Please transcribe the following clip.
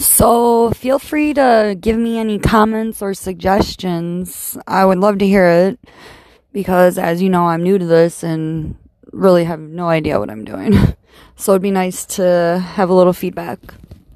So feel free to give me any comments or suggestions. I would love to hear it because, as you know, I'm new to this and really have no idea what I'm doing. So it'd be nice to have a little feedback.